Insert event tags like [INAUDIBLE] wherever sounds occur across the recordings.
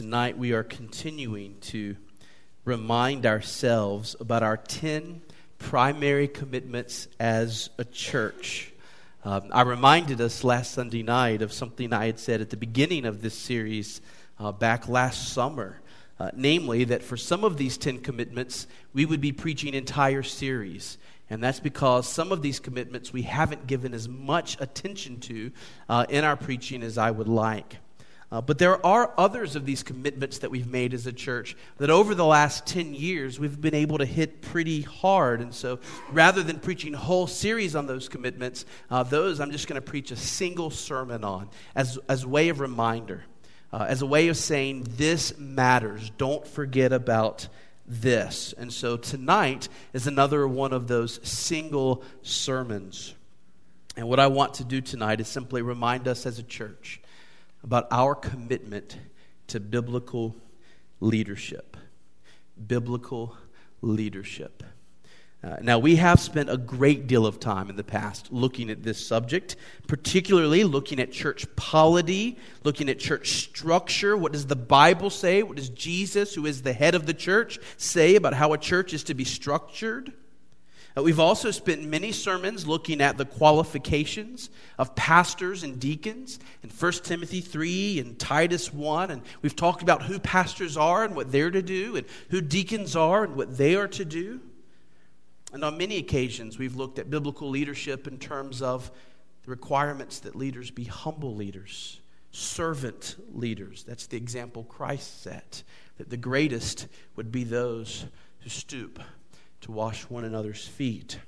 tonight we are continuing to remind ourselves about our 10 primary commitments as a church. Um, I reminded us last Sunday night of something I had said at the beginning of this series uh, back last summer. Uh, namely, that for some of these 10 commitments, we would be preaching entire series. And that's because some of these commitments we haven't given as much attention to uh, in our preaching as I would like. Uh, but there are others of these commitments that we've made as a church that over the last 10 years we've been able to hit pretty hard. And so rather than preaching a whole series on those commitments, uh, those I'm just going to preach a single sermon on as, as a way of reminder, uh, as a way of saying this matters. Don't forget about this. And so tonight is another one of those single sermons. And what I want to do tonight is simply remind us as a church about our commitment to biblical leadership. Biblical leadership. Uh, now, we have spent a great deal of time in the past looking at this subject, particularly looking at church polity, looking at church structure. What does the Bible say? What does Jesus, who is the head of the church, say about how a church is to be structured? Uh, we've also spent many sermons looking at the qualifications of pastors and deacons in 1 Timothy 3 and Titus 1. And we've talked about who pastors are and what they're to do, and who deacons are and what they are to do. And on many occasions, we've looked at biblical leadership in terms of the requirements that leaders be humble leaders, servant leaders. That's the example Christ set, that the greatest would be those who stoop to wash one another's feet.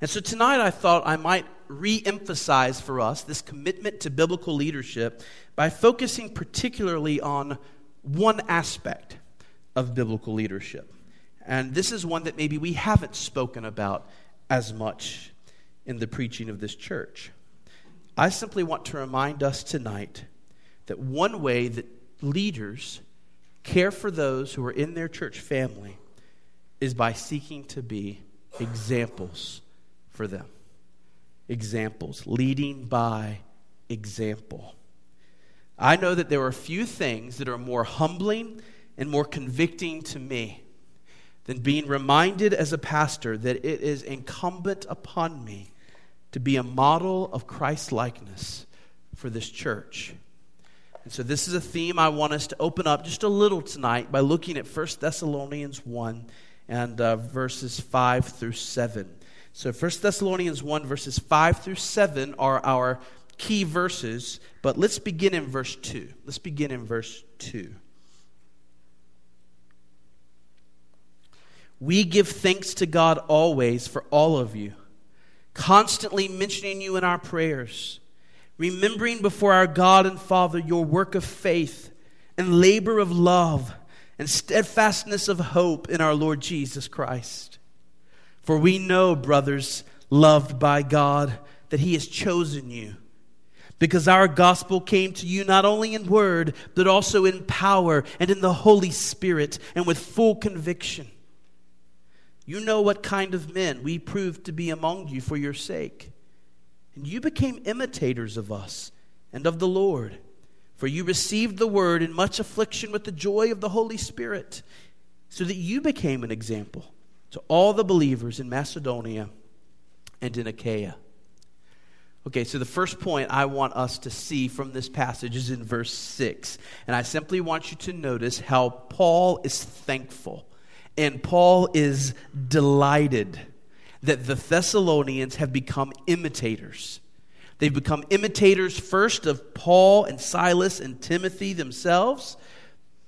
And so tonight I thought I might re emphasize for us this commitment to biblical leadership by focusing particularly on one aspect of biblical leadership. And this is one that maybe we haven't spoken about as much in the preaching of this church. I simply want to remind us tonight that one way that leaders care for those who are in their church family is by seeking to be examples for them. Examples, leading by example. I know that there are few things that are more humbling and more convicting to me than being reminded as a pastor that it is incumbent upon me to be a model of Christ likeness for this church. And so, this is a theme I want us to open up just a little tonight by looking at 1 Thessalonians 1 and uh, verses 5 through 7. So 1 Thessalonians 1, verses 5 through 7 are our key verses, but let's begin in verse 2. Let's begin in verse 2. We give thanks to God always for all of you, constantly mentioning you in our prayers, remembering before our God and Father your work of faith and labor of love and steadfastness of hope in our Lord Jesus Christ. For we know, brothers, loved by God, that He has chosen you. Because our gospel came to you not only in word, but also in power and in the Holy Spirit and with full conviction. You know what kind of men we proved to be among you for your sake. And you became imitators of us and of the Lord for you received the word in much affliction with the joy of the Holy Spirit, so that you became an example to all the believers in Macedonia and in Achaia. Okay, so the first point I want us to see from this passage is in verse 6. And I simply want you to notice how Paul is thankful and Paul is delighted that the Thessalonians have become imitators They've become imitators first of Paul and Silas and Timothy themselves,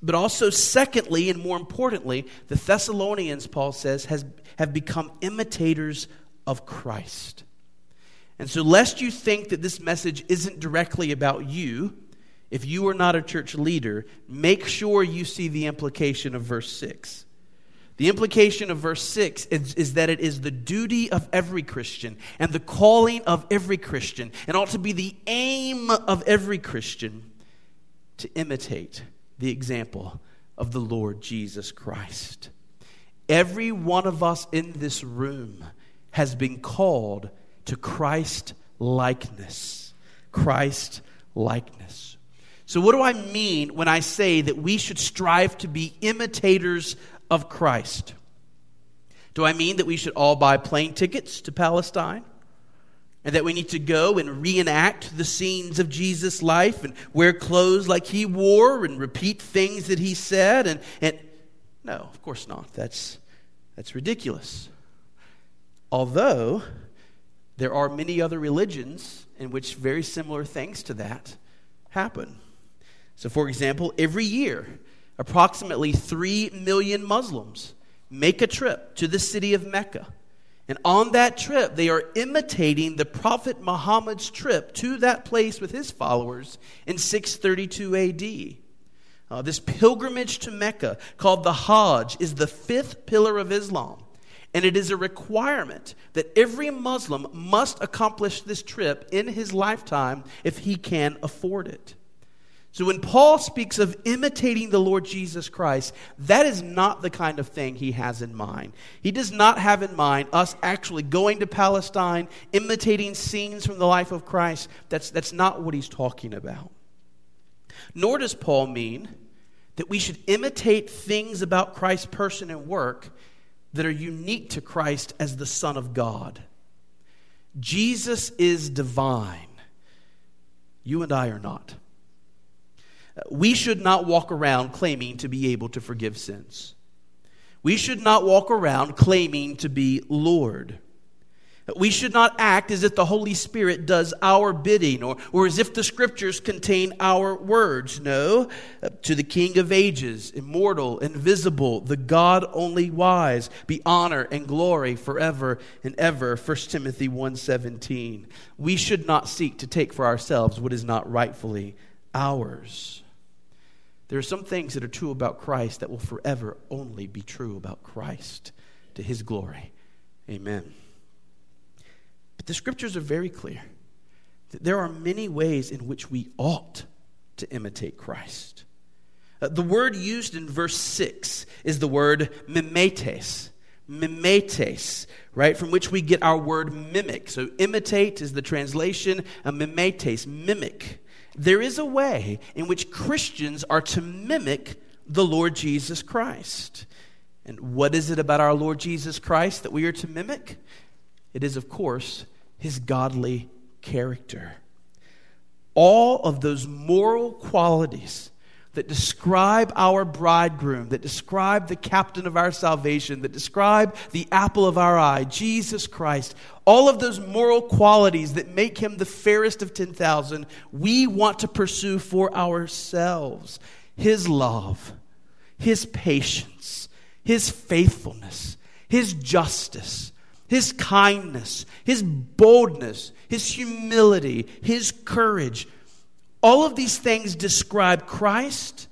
but also, secondly, and more importantly, the Thessalonians, Paul says, has, have become imitators of Christ. And so, lest you think that this message isn't directly about you, if you are not a church leader, make sure you see the implication of verse 6. The implication of verse 6 is, is, that it is the duty of every Christian and the calling of every Christian, and ought to be the aim of every Christian to imitate the example of the Lord Jesus Christ. Every one of us in this room has been called to Christ likeness. Christ likeness. So, what do I mean when I say that we should strive to be imitators of Christ? Do I mean that we should all buy plane tickets to Palestine? And that we need to go and reenact the scenes of Jesus' life and wear clothes like he wore and repeat things that he said? And, and no, of course not. That's, that's ridiculous. Although there are many other religions in which very similar things to that happen. So, for example, every year, approximately 3 million Muslims make a trip to the city of Mecca. And on that trip, they are imitating the Prophet Muhammad's trip to that place with his followers in 632 AD. Uh, this pilgrimage to Mecca, called the Hajj, is the fifth pillar of Islam. And it is a requirement that every Muslim must accomplish this trip in his lifetime if he can afford it. So when Paul speaks of imitating the Lord Jesus Christ, that is not the kind of thing he has in mind. He does not have in mind us actually going to Palestine, imitating scenes from the life of Christ. That's, that's not what he's talking about. Nor does Paul mean that we should imitate things about Christ's person and work that are unique to Christ as the Son of God. Jesus is divine. You and I are not. We should not walk around claiming to be able to forgive sins. We should not walk around claiming to be Lord. We should not act as if the Holy Spirit does our bidding or, or as if the scriptures contain our words. No, to the King of ages, immortal, invisible, the God only wise, be honor and glory forever and ever. 1 Timothy 1:17. We should not seek to take for ourselves what is not rightfully ours. There are some things that are true about Christ that will forever only be true about Christ to his glory. Amen. But the scriptures are very clear that there are many ways in which we ought to imitate Christ. Uh, the word used in verse 6 is the word mimetes. Mimetes, right? From which we get our word mimic. So imitate is the translation, of mimetes, mimic. There is a way in which Christians are to mimic the Lord Jesus Christ. And what is it about our Lord Jesus Christ that we are to mimic? It is, of course, his godly character. All of those moral qualities that describe our bridegroom, that describe the captain of our salvation, that describe the apple of our eye, Jesus Christ, all of those moral qualities that make him the fairest of 10,000, we want to pursue for ourselves. His love, his patience, his faithfulness, his justice, his kindness, his boldness, his humility, his courage all of these things describe Christ,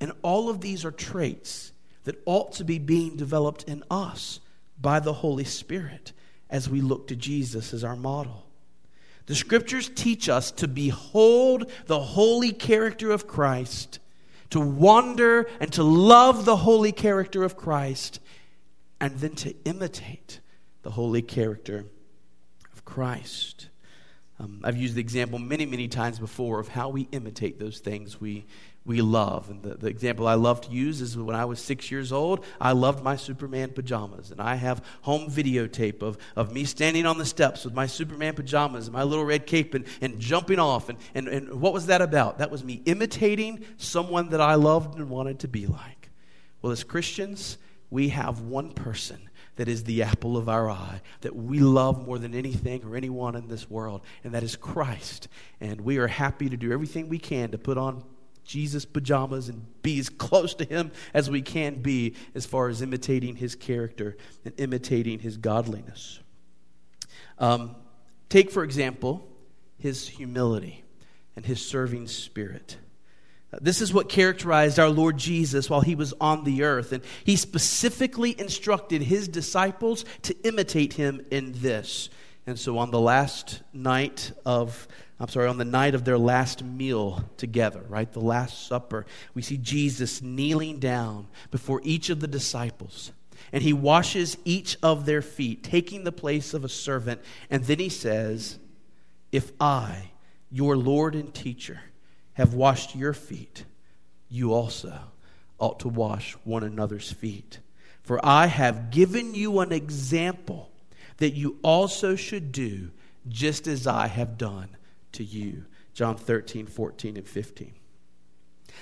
and all of these are traits that ought to be being developed in us by the Holy Spirit as we look to Jesus as our model. The scriptures teach us to behold the holy character of Christ, to wonder and to love the holy character of Christ, and then to imitate the holy character of Christ. Um, I've used the example many, many times before of how we imitate those things we, we love. And the, the example I love to use is when I was six years old, I loved my Superman pajamas. And I have home videotape of, of me standing on the steps with my Superman pajamas and my little red cape and, and jumping off. And, and, and what was that about? That was me imitating someone that I loved and wanted to be like. Well, as Christians, we have one person that is the apple of our eye, that we love more than anything or anyone in this world, and that is Christ. And we are happy to do everything we can to put on Jesus' pajamas and be as close to him as we can be as far as imitating his character and imitating his godliness. Um, take, for example, his humility and his serving spirit. This is what characterized our Lord Jesus while he was on the earth. And he specifically instructed his disciples to imitate him in this. And so on the last night of, I'm sorry, on the night of their last meal together, right, the Last Supper, we see Jesus kneeling down before each of the disciples. And he washes each of their feet, taking the place of a servant. And then he says, If I, your Lord and teacher, have washed your feet, you also ought to wash one another's feet. For I have given you an example that you also should do just as I have done to you. John 13, 14, and 15.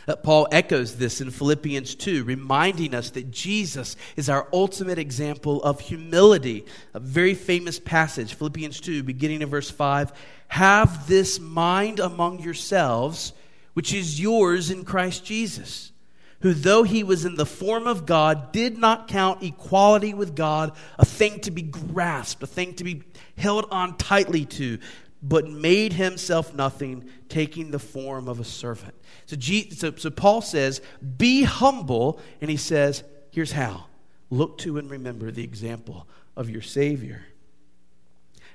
Uh, Paul echoes this in Philippians 2, reminding us that Jesus is our ultimate example of humility. A very famous passage, Philippians 2, beginning in verse 5. Have this mind among yourselves, which is yours in Christ Jesus, who, though he was in the form of God, did not count equality with God a thing to be grasped, a thing to be held on tightly to, but made himself nothing, taking the form of a servant. So, so, so Paul says, Be humble, and he says, Here's how look to and remember the example of your Savior.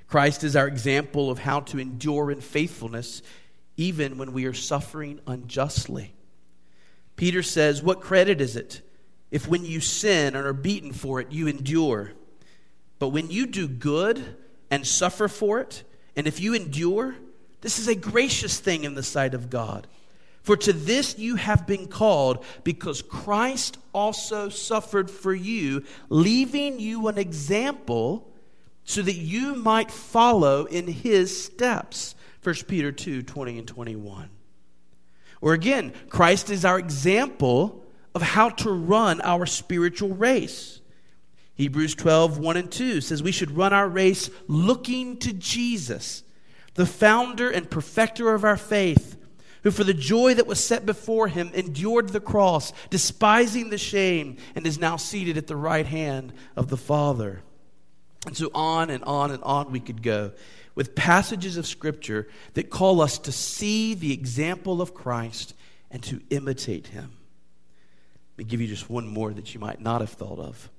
Christ is our example of how to endure in faithfulness even when we are suffering unjustly. Peter says, What credit is it if when you sin and are beaten for it, you endure? But when you do good and suffer for it, and if you endure, this is a gracious thing in the sight of God. For to this you have been called, because Christ also suffered for you, leaving you an example so that you might follow in his steps. 1 Peter 2 20 and 21. Or again, Christ is our example of how to run our spiritual race. Hebrews 12 1 and 2 says we should run our race looking to Jesus, the founder and perfecter of our faith who for the joy that was set before him endured the cross, despising the shame, and is now seated at the right hand of the Father. And so on and on and on we could go with passages of Scripture that call us to see the example of Christ and to imitate him. Let me give you just one more that you might not have thought of.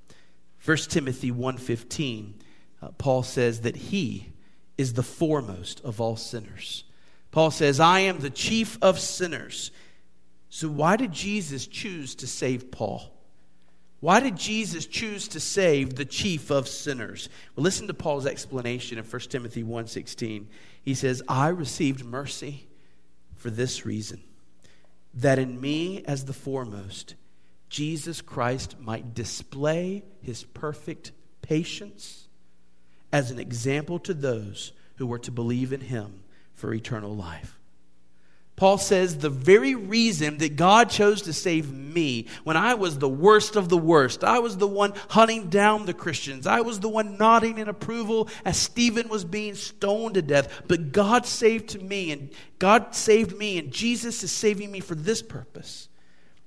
1 Timothy 1.15, uh, Paul says that he is the foremost of all sinners. Paul says, I am the chief of sinners. So, why did Jesus choose to save Paul? Why did Jesus choose to save the chief of sinners? Well, listen to Paul's explanation in 1 Timothy 1:16. He says, "I received mercy for this reason, that in me as the foremost, Jesus Christ might display his perfect patience as an example to those who were to believe in him for eternal life. Paul says the very reason that God chose to save me when I was the worst of the worst, I was the one hunting down the Christians, I was the one nodding in approval as Stephen was being stoned to death, but God saved me and God saved me and Jesus is saving me for this purpose.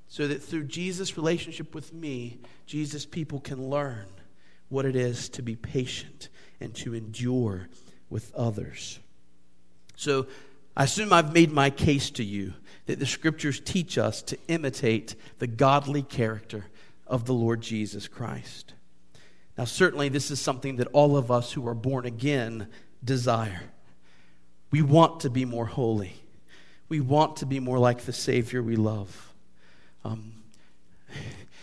So that through Jesus' relationship with me, Jesus' people can learn what it is to be patient and to endure with others. So I assume I've made my case to you that the scriptures teach us to imitate the godly character of the Lord Jesus Christ. Now, certainly, this is something that all of us who are born again desire. We want to be more holy. We want to be more like the Savior we love. Um,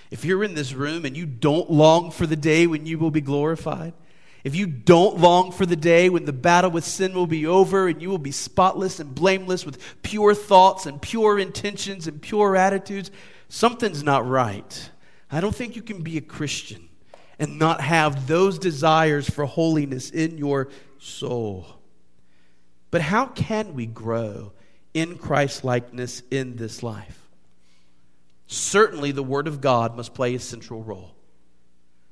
if you're in this room and you don't long for the day when you will be glorified, if you don't long for the day when the battle with sin will be over and you will be spotless and blameless with pure thoughts and pure intentions and pure attitudes, something's not right. I don't think you can be a Christian and not have those desires for holiness in your soul. But how can we grow in Christ likeness in this life? Certainly, the Word of God must play a central role.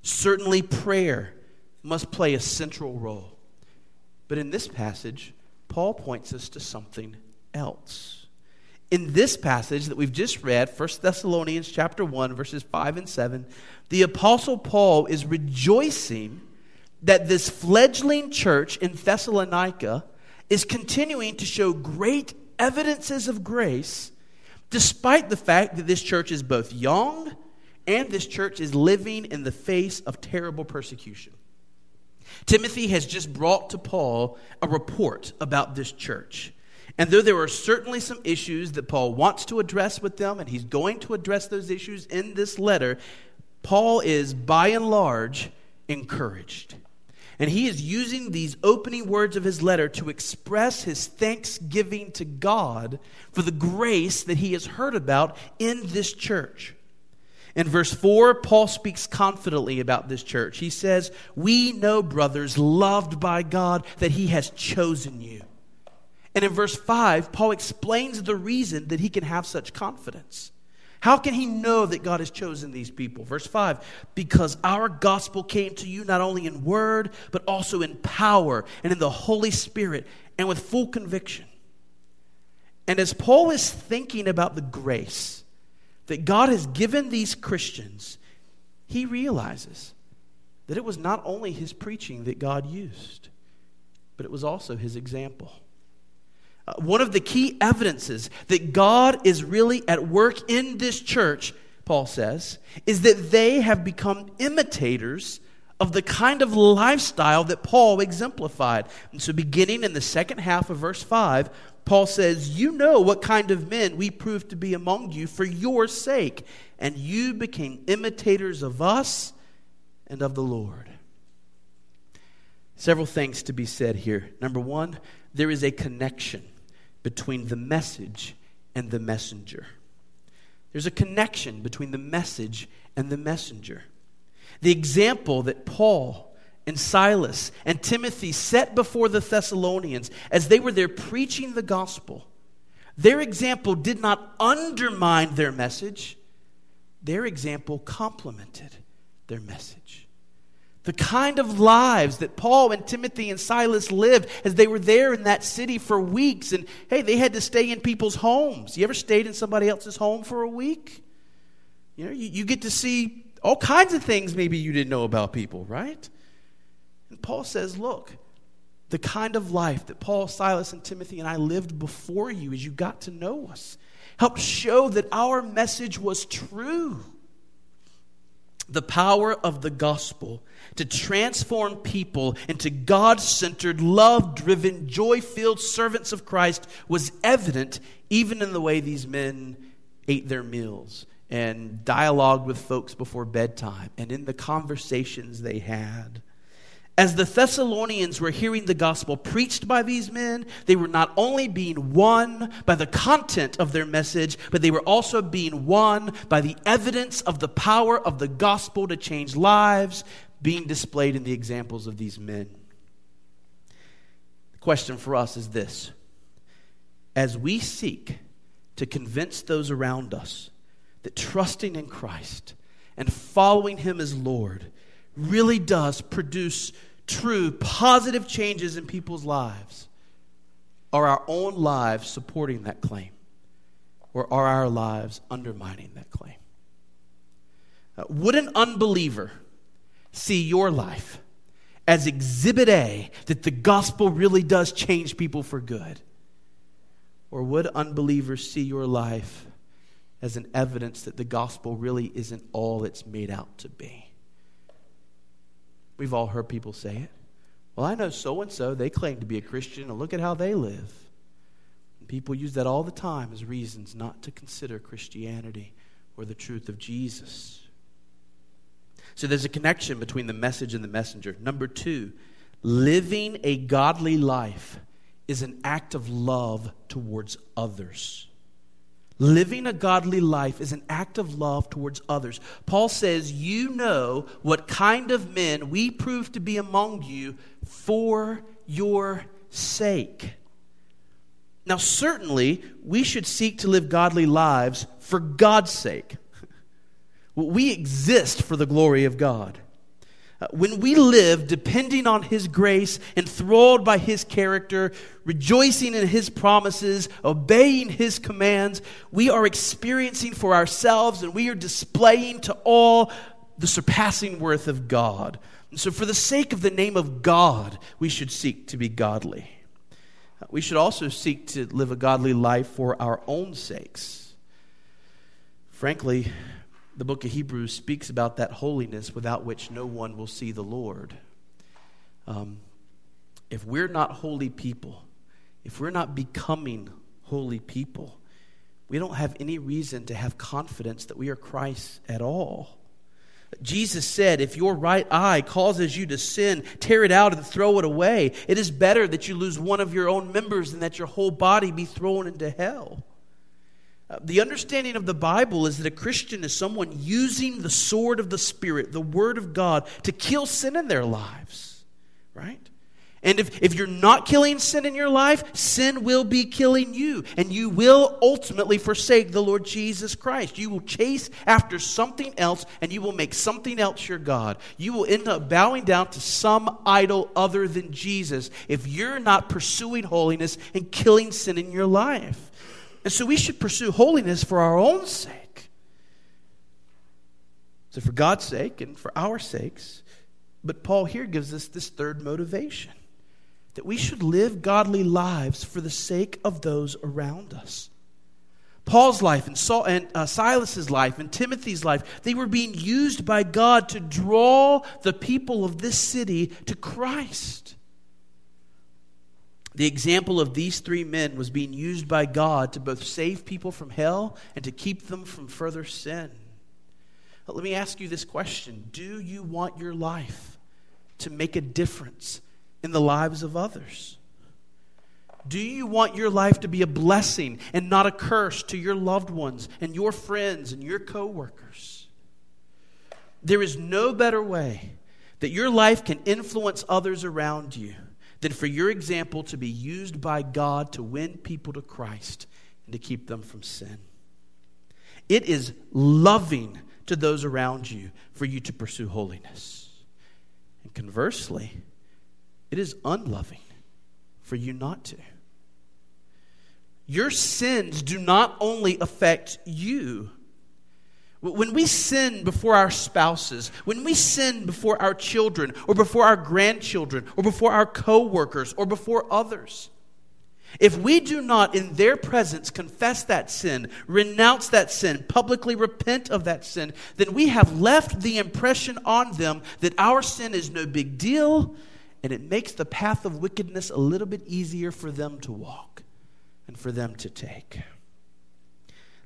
Certainly, prayer must play a central role. But in this passage, Paul points us to something else. In this passage that we've just read, 1 Thessalonians chapter 1 verses 5 and 7, the apostle Paul is rejoicing that this fledgling church in Thessalonica is continuing to show great evidences of grace despite the fact that this church is both young and this church is living in the face of terrible persecution. Timothy has just brought to Paul a report about this church. And though there are certainly some issues that Paul wants to address with them, and he's going to address those issues in this letter, Paul is by and large encouraged. And he is using these opening words of his letter to express his thanksgiving to God for the grace that he has heard about in this church. In verse 4, Paul speaks confidently about this church. He says, We know, brothers, loved by God, that he has chosen you. And in verse 5, Paul explains the reason that he can have such confidence. How can he know that God has chosen these people? Verse 5 Because our gospel came to you not only in word, but also in power and in the Holy Spirit and with full conviction. And as Paul is thinking about the grace that God has given these Christians, he realizes that it was not only his preaching that God used, but it was also his example. Uh, one of the key evidences that God is really at work in this church, Paul says, is that they have become imitators of the kind of lifestyle that Paul exemplified. And so, beginning in the second half of verse 5, Paul says, You know what kind of men we proved to be among you for your sake, and you became imitators of us and of the Lord. Several things to be said here. Number one, there is a connection between the message and the messenger. There's a connection between the message and the messenger. The example that Paul and Silas and Timothy set before the Thessalonians as they were there preaching the gospel, their example did not undermine their message, their example complemented their message. The kind of lives that Paul and Timothy and Silas lived as they were there in that city for weeks. And hey, they had to stay in people's homes. You ever stayed in somebody else's home for a week? You know, you, you get to see all kinds of things maybe you didn't know about people, right? And Paul says, look, the kind of life that Paul, Silas, and Timothy and I lived before you as you got to know us helped show that our message was true the power of the gospel to transform people into God centered, love driven, joy filled servants of Christ was evident even in the way these men ate their meals and dialogued with folks before bedtime and in the conversations they had. As the Thessalonians were hearing the gospel preached by these men, they were not only being won by the content of their message, but they were also being won by the evidence of the power of the gospel to change lives being displayed in the examples of these men. The question for us is this As we seek to convince those around us that trusting in Christ and following Him as Lord, really does produce true positive changes in people's lives? Are our own lives supporting that claim? Or are our lives undermining that claim? Uh, would an unbeliever see your life as exhibit A that the gospel really does change people for good? Or would unbelievers see your life as an evidence that the gospel really isn't all it's made out to be? We've all heard people say it. Well, I know so and so, they claim to be a Christian, and look at how they live. And people use that all the time as reasons not to consider Christianity or the truth of Jesus. So there's a connection between the message and the messenger. Number two, living a godly life is an act of love towards others. Living a godly life is an act of love towards others. Paul says, You know what kind of men we prove to be among you for your sake. Now, certainly, we should seek to live godly lives for God's sake. [LAUGHS] We exist for the glory of God. Uh, when we live depending on His grace, enthralled by His character, rejoicing in His promises, obeying His commands, we are experiencing for ourselves and we are displaying to all the surpassing worth of God. And so, for the sake of the name of God, we should seek to be godly. Uh, we should also seek to live a godly life for our own sakes. Frankly, the book of Hebrews speaks about that holiness without which no one will see the Lord. Um, if we're not holy people, if we're not becoming holy people, we don't have any reason to have confidence that we are Christ at all. Jesus said, If your right eye causes you to sin, tear it out and throw it away. It is better that you lose one of your own members than that your whole body be thrown into hell. Uh, the understanding of the Bible is that a Christian is someone using the sword of the Spirit, the Word of God, to kill sin in their lives, right? And if, if you're not killing sin in your life, sin will be killing you. And you will ultimately forsake the Lord Jesus Christ. You will chase after something else and you will make something else your God. You will end up bowing down to some idol other than Jesus if you're not pursuing holiness and killing sin in your life. And so we should pursue holiness for our own sake. So, for God's sake and for our sakes. But Paul here gives us this third motivation that we should live godly lives for the sake of those around us. Paul's life and, Saul, and uh, Silas's life and Timothy's life, they were being used by God to draw the people of this city to Christ. The example of these three men was being used by God to both save people from hell and to keep them from further sin. But let me ask you this question Do you want your life to make a difference in the lives of others? Do you want your life to be a blessing and not a curse to your loved ones and your friends and your coworkers? There is no better way that your life can influence others around you than for your example to be used by God to win people to Christ and to keep them from sin. It is loving to those around you for you to pursue holiness. And conversely, it is unloving for you not to. Your sins do not only affect you. When we sin before our spouses, when we sin before our children, or before our grandchildren, or before our coworkers, or before others, if we do not in their presence confess that sin, renounce that sin, publicly repent of that sin, then we have left the impression on them that our sin is no big deal, and it makes the path of wickedness a little bit easier for them to walk and for them to take.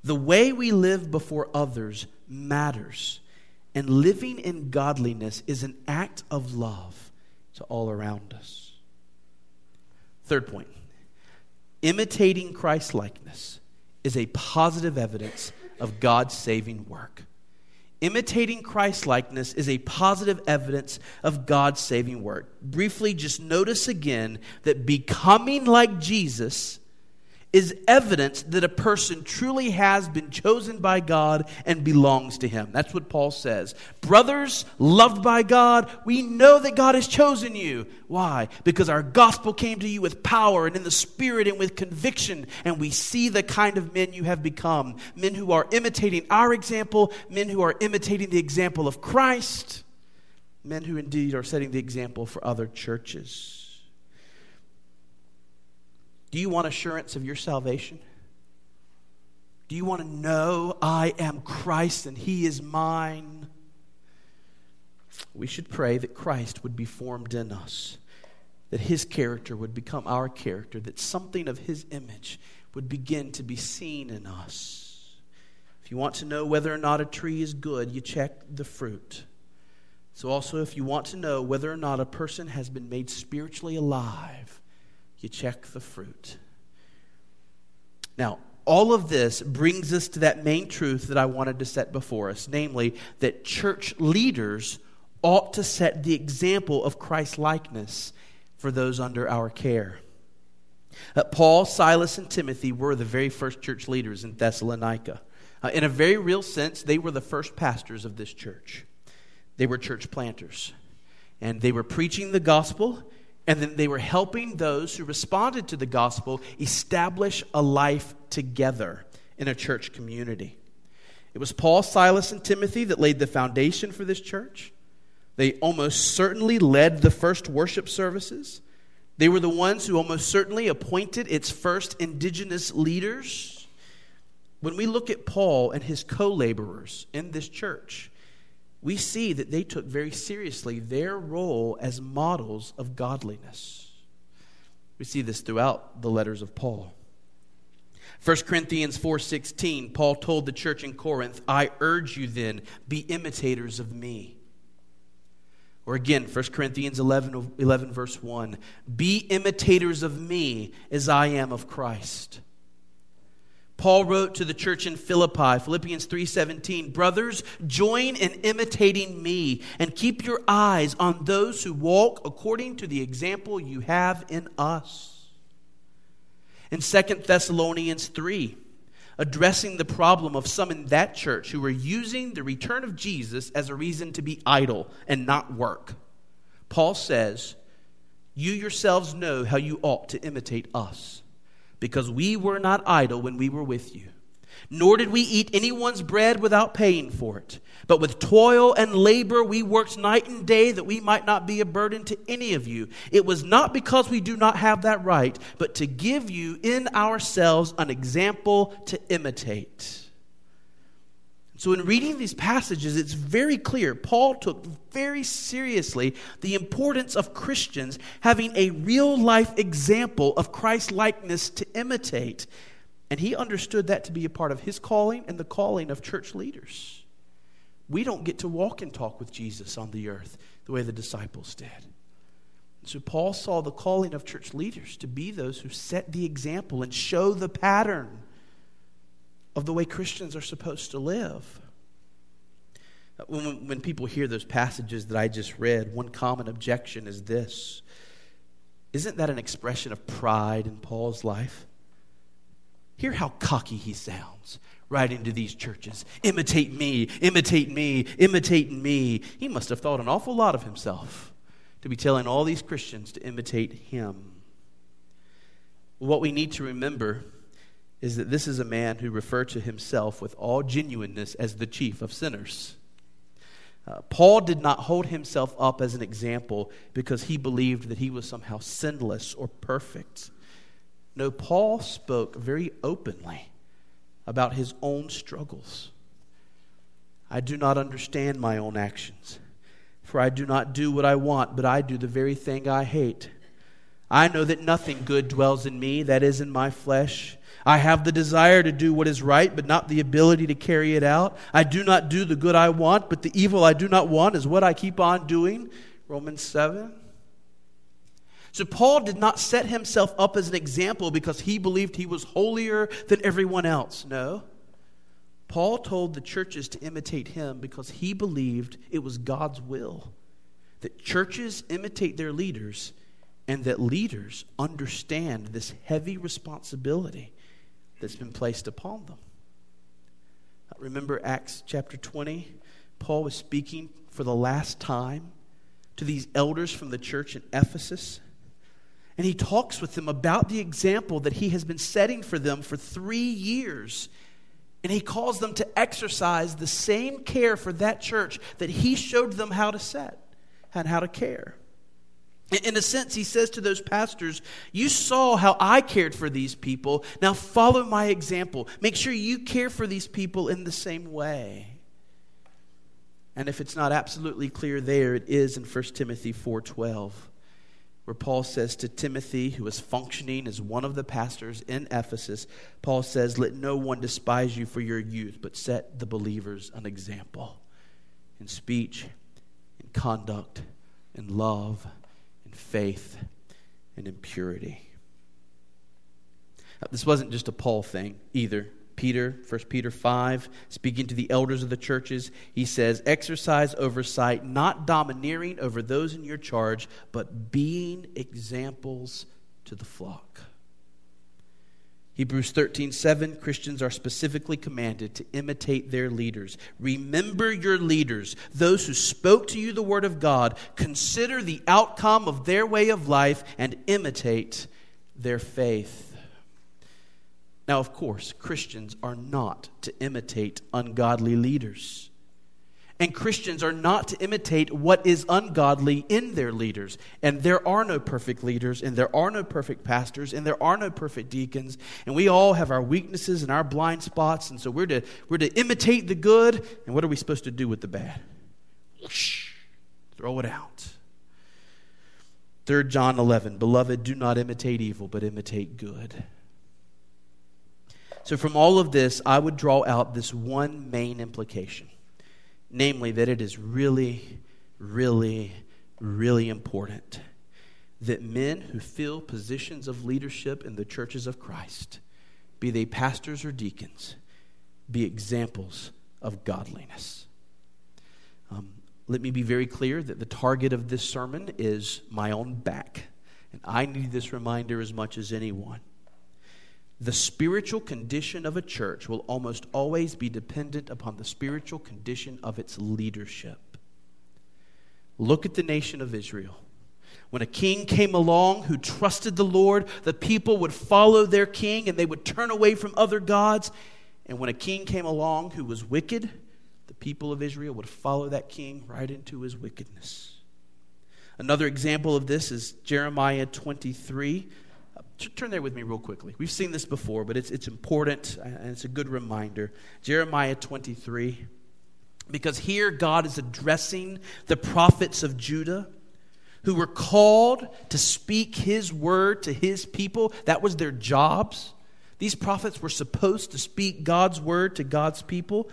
The way we live before others matters, and living in godliness is an act of love to all around us. Third point imitating Christ likeness is a positive evidence of God's saving work. Imitating Christ likeness is a positive evidence of God's saving work. Briefly, just notice again that becoming like Jesus is evidence that a person truly has been chosen by God and belongs to Him. That's what Paul says. Brothers, loved by God, we know that God has chosen you. Why? Because our gospel came to you with power and in the Spirit and with conviction, and we see the kind of men you have become men who are imitating our example, men who are imitating the example of Christ, men who indeed are setting the example for other churches. Do you want assurance of your salvation? Do you want to know I am Christ and He is mine? We should pray that Christ would be formed in us, that His character would become our character, that something of His image would begin to be seen in us. If you want to know whether or not a tree is good, you check the fruit. So, also, if you want to know whether or not a person has been made spiritually alive, you check the fruit. Now, all of this brings us to that main truth that I wanted to set before us, namely that church leaders ought to set the example of Christ likeness for those under our care. Uh, Paul, Silas, and Timothy were the very first church leaders in Thessalonica. Uh, in a very real sense, they were the first pastors of this church. They were church planters. And they were preaching the gospel and then they were helping those who responded to the gospel establish a life together in a church community. It was Paul, Silas, and Timothy that laid the foundation for this church. They almost certainly led the first worship services. They were the ones who almost certainly appointed its first indigenous leaders. When we look at Paul and his co laborers in this church, we see that they took very seriously their role as models of godliness. We see this throughout the letters of Paul. 1 Corinthians 4:16 Paul told the church in Corinth, "I urge you then, be imitators of me." Or again, 1 Corinthians 11, 11 verse 1, "Be imitators of me as I am of Christ." Paul wrote to the church in Philippi, Philippians 3:17, "Brothers, join in imitating me and keep your eyes on those who walk according to the example you have in us." In 2 Thessalonians 3, addressing the problem of some in that church who were using the return of Jesus as a reason to be idle and not work. Paul says, You yourselves know how you ought to imitate us, because we were not idle when we were with you. Nor did we eat anyone's bread without paying for it. But with toil and labor we worked night and day that we might not be a burden to any of you. It was not because we do not have that right, but to give you in ourselves an example to imitate. So, in reading these passages, it's very clear Paul took very seriously the importance of Christians having a real life example of Christ likeness to imitate. And he understood that to be a part of his calling and the calling of church leaders. We don't get to walk and talk with Jesus on the earth the way the disciples did. So Paul saw the calling of church leaders to be those who set the example and show the pattern of the way Christians are supposed to live. Uh, when, when people hear those passages that I just read, one common objection is this Isn't that an expression of pride in Paul's life? Hear how cocky he sounds right into these churches. Imitate me, imitate me, imitate me. He must have thought an awful lot of himself to be telling all these Christians to imitate him. What we need to remember is that this is a man who referred to himself with all genuineness as the chief of sinners. Uh, Paul did not hold himself up as an example because he believed that he was somehow sinless or perfect. No, Paul spoke very openly about his own struggles. I do not understand my own actions, for I do not do what I want, but I do the very thing I hate. I know that nothing good dwells in me, that is, in my flesh. I have the desire to do what is right, but not the ability to carry it out. I do not do the good I want, but the evil I do not want is what I keep on doing. Romans 7. So Paul did not set himself up as an example because he believed he was holier than everyone else. No. Paul told the churches to imitate him because he believed it was God's will that churches imitate their leaders and that leaders understand this heavy responsibility that's been placed upon them. Remember Acts chapter 20? Paul was speaking for the last time to these elders from the church in Ephesus. And he talks with them about the example that he has been setting for them for three years. And he calls them to exercise the same care for that church that he showed them how to set and how to care. In a sense, he says to those pastors, You saw how I cared for these people. Now follow my example. Make sure you care for these people in the same way. And if it's not absolutely clear there, it is in 1 Timothy 4:12 where Paul says to Timothy, who is functioning as one of the pastors in Ephesus, Paul says, Let no one despise you for your youth, but set the believers an example in speech, in conduct, in love, faith, and in purity. Uh, this wasn't just a Paul thing either. Peter, 1 Peter 5, speaking to the elders of the churches, he says, Exercise oversight, not domineering over those in your charge, but being examples to the flock. Hebrews 13, 7, Christians are specifically commanded to imitate their leaders. Remember your leaders, those who spoke to you the word of God. Consider the outcome of their way of life and imitate their faith. Now, of course, Christians are not to imitate ungodly leaders. And Christians are not to imitate what is ungodly in their leaders. And there are no perfect leaders, and there are no perfect pastors, and there are no perfect deacons. And we all have our weaknesses and our blind spots. And so we're to, we're to imitate the good. And what are we supposed to do with the bad? Whoosh, throw it out. 3 John 11 Beloved, do not imitate evil, but imitate good. So, from all of this, I would draw out this one main implication namely, that it is really, really, really important that men who fill positions of leadership in the churches of Christ, be they pastors or deacons, be examples of godliness. Um, let me be very clear that the target of this sermon is my own back, and I need this reminder as much as anyone. The spiritual condition of a church will almost always be dependent upon the spiritual condition of its leadership. Look at the nation of Israel. When a king came along who trusted the Lord, the people would follow their king and they would turn away from other gods. And when a king came along who was wicked, the people of Israel would follow that king right into his wickedness. Another example of this is Jeremiah 23, Turn there with me real quickly. We've seen this before, but it's, it's important uh, and it's a good reminder. Jeremiah 23. Because here God is addressing the prophets of Judah who were called to speak his word to his people. That was their jobs. These prophets were supposed to speak God's word to God's people.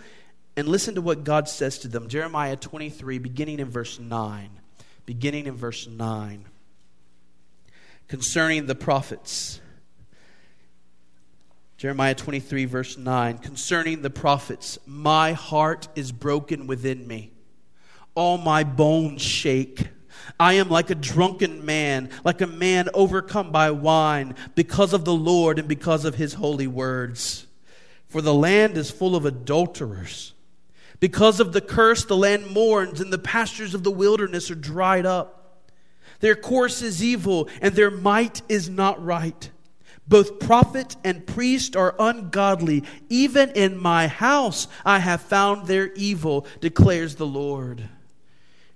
And listen to what God says to them Jeremiah 23, beginning in verse 9. Beginning in verse 9 concerning the prophets. Jeremiah 23, verse 9 concerning the prophets, my heart is broken within me, all my bones shake. I am like a drunken man, like a man overcome by wine, because of the Lord and because of his holy words. For the land is full of adulterers. Because of the curse, the land mourns, and the pastures of the wilderness are dried up. Their course is evil, and their might is not right. Both prophet and priest are ungodly. Even in my house I have found their evil, declares the Lord.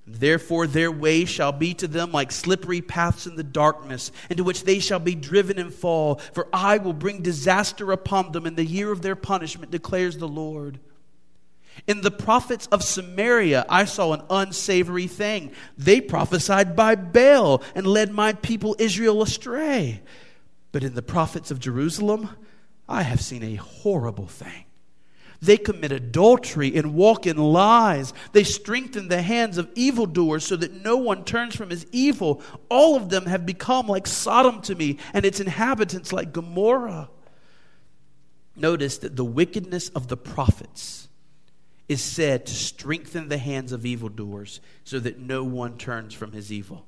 Therefore, their way shall be to them like slippery paths in the darkness, into which they shall be driven and fall. For I will bring disaster upon them in the year of their punishment, declares the Lord. In the prophets of Samaria, I saw an unsavory thing. They prophesied by Baal and led my people Israel astray. But in the prophets of Jerusalem, I have seen a horrible thing. They commit adultery and walk in lies. They strengthen the hands of evildoers so that no one turns from his evil. All of them have become like Sodom to me, and its inhabitants like Gomorrah. Notice that the wickedness of the prophets is said to strengthen the hands of evildoers so that no one turns from his evil.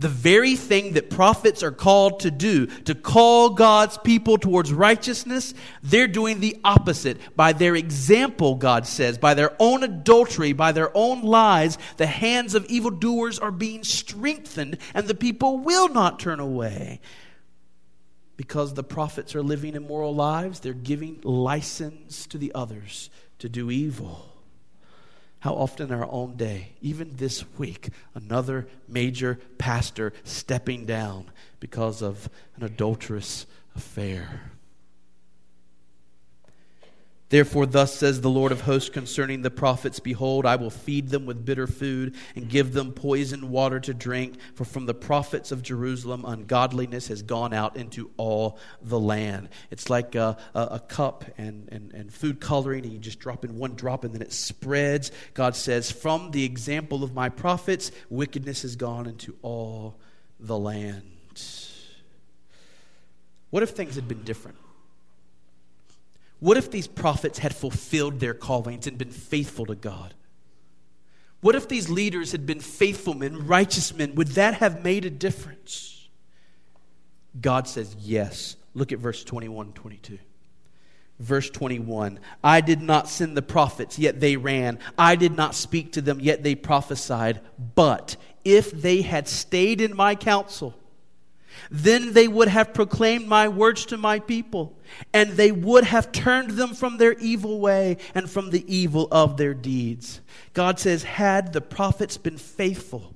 The very thing that prophets are called to do, to call God's people towards righteousness, they're doing the opposite. By their example, God says, by their own adultery, by their own lies, the hands of evildoers are being strengthened, and the people will not turn away. Because the prophets are living immoral lives, they're giving license to the others to do evil. How often in our own day, even this week, another major pastor stepping down because of an adulterous affair. Therefore, thus says the Lord of hosts concerning the prophets Behold, I will feed them with bitter food and give them poisoned water to drink. For from the prophets of Jerusalem, ungodliness has gone out into all the land. It's like a, a, a cup and, and, and food coloring, and you just drop in one drop and then it spreads. God says, From the example of my prophets, wickedness has gone into all the land. What if things had been different? What if these prophets had fulfilled their callings and been faithful to God? What if these leaders had been faithful men, righteous men? Would that have made a difference? God says yes. Look at verse 21 22. Verse 21 I did not send the prophets, yet they ran. I did not speak to them, yet they prophesied. But if they had stayed in my counsel, then they would have proclaimed my words to my people, and they would have turned them from their evil way and from the evil of their deeds. God says, had the prophets been faithful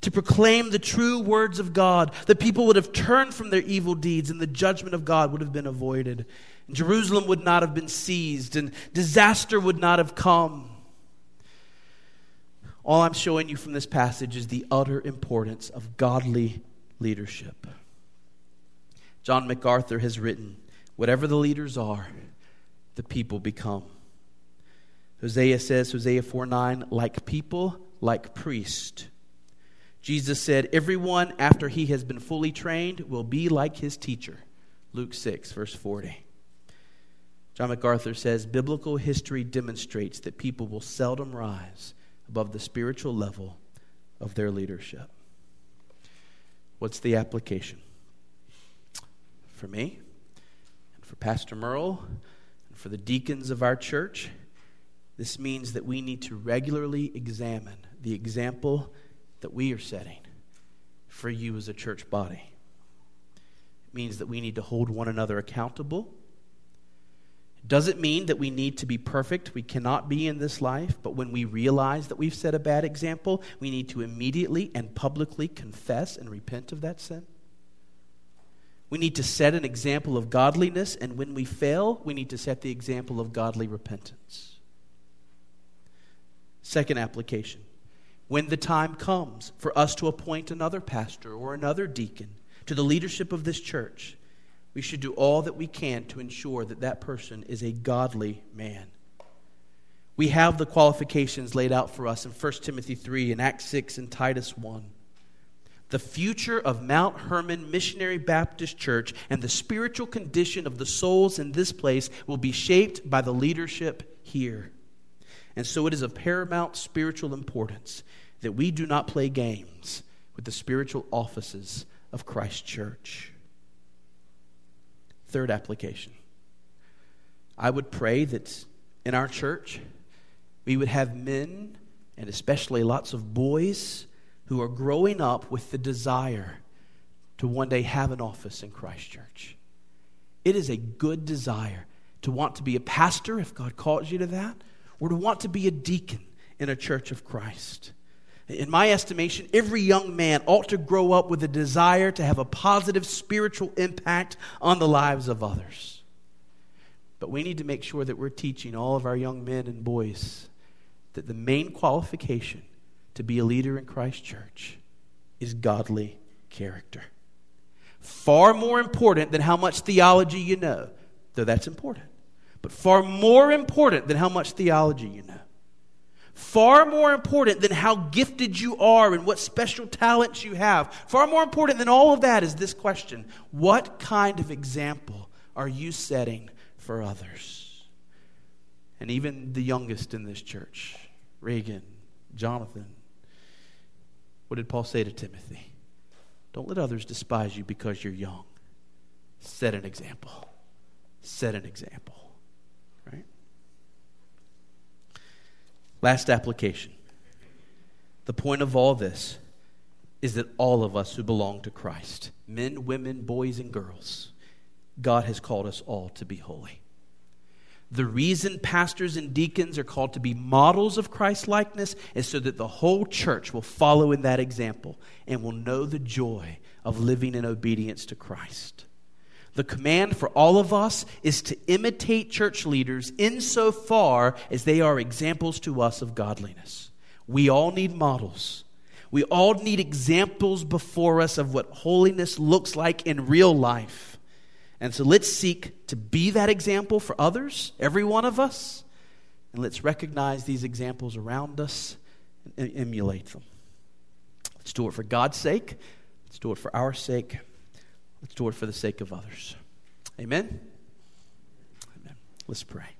to proclaim the true words of God, the people would have turned from their evil deeds, and the judgment of God would have been avoided. Jerusalem would not have been seized, and disaster would not have come. All I'm showing you from this passage is the utter importance of godly leadership. John MacArthur has written Whatever the leaders are, the people become. Hosea says, Hosea 4 9, like people, like priest. Jesus said, Everyone after he has been fully trained will be like his teacher. Luke 6, verse 40. John MacArthur says, Biblical history demonstrates that people will seldom rise above the spiritual level of their leadership. What's the application? For me, and for Pastor Merle, and for the deacons of our church, this means that we need to regularly examine the example that we are setting for you as a church body. It means that we need to hold one another accountable. It doesn't mean that we need to be perfect. We cannot be in this life. But when we realize that we've set a bad example, we need to immediately and publicly confess and repent of that sin. We need to set an example of godliness, and when we fail, we need to set the example of godly repentance. Second application when the time comes for us to appoint another pastor or another deacon to the leadership of this church, we should do all that we can to ensure that that person is a godly man. We have the qualifications laid out for us in 1 Timothy 3 and Acts 6 and Titus 1. The future of Mount Hermon Missionary Baptist Church and the spiritual condition of the souls in this place will be shaped by the leadership here. And so it is of paramount spiritual importance that we do not play games with the spiritual offices of Christ Church. Third application I would pray that in our church we would have men, and especially lots of boys, who are growing up with the desire to one day have an office in Christ Church. It is a good desire to want to be a pastor if God calls you to that, or to want to be a deacon in a church of Christ. In my estimation, every young man ought to grow up with a desire to have a positive spiritual impact on the lives of others. But we need to make sure that we're teaching all of our young men and boys that the main qualification to be a leader in Christ Church is godly character. Far more important than how much theology you know, though that's important but far more important than how much theology you know. Far more important than how gifted you are and what special talents you have. Far more important than all of that is this question What kind of example are you setting for others? And even the youngest in this church, Reagan, Jonathan, what did Paul say to Timothy? Don't let others despise you because you're young. Set an example. Set an example. Last application. The point of all this is that all of us who belong to Christ, men, women, boys, and girls, God has called us all to be holy. The reason pastors and deacons are called to be models of Christ likeness is so that the whole church will follow in that example and will know the joy of living in obedience to Christ. The command for all of us is to imitate church leaders insofar as they are examples to us of godliness. We all need models. We all need examples before us of what holiness looks like in real life. And so let's seek to be that example for others, every one of us, and let's recognize these examples around us and emulate them. Let's do it for God's sake. Let's do it for our sake. Let's do it for the sake of others. Amen? Amen. Let's pray.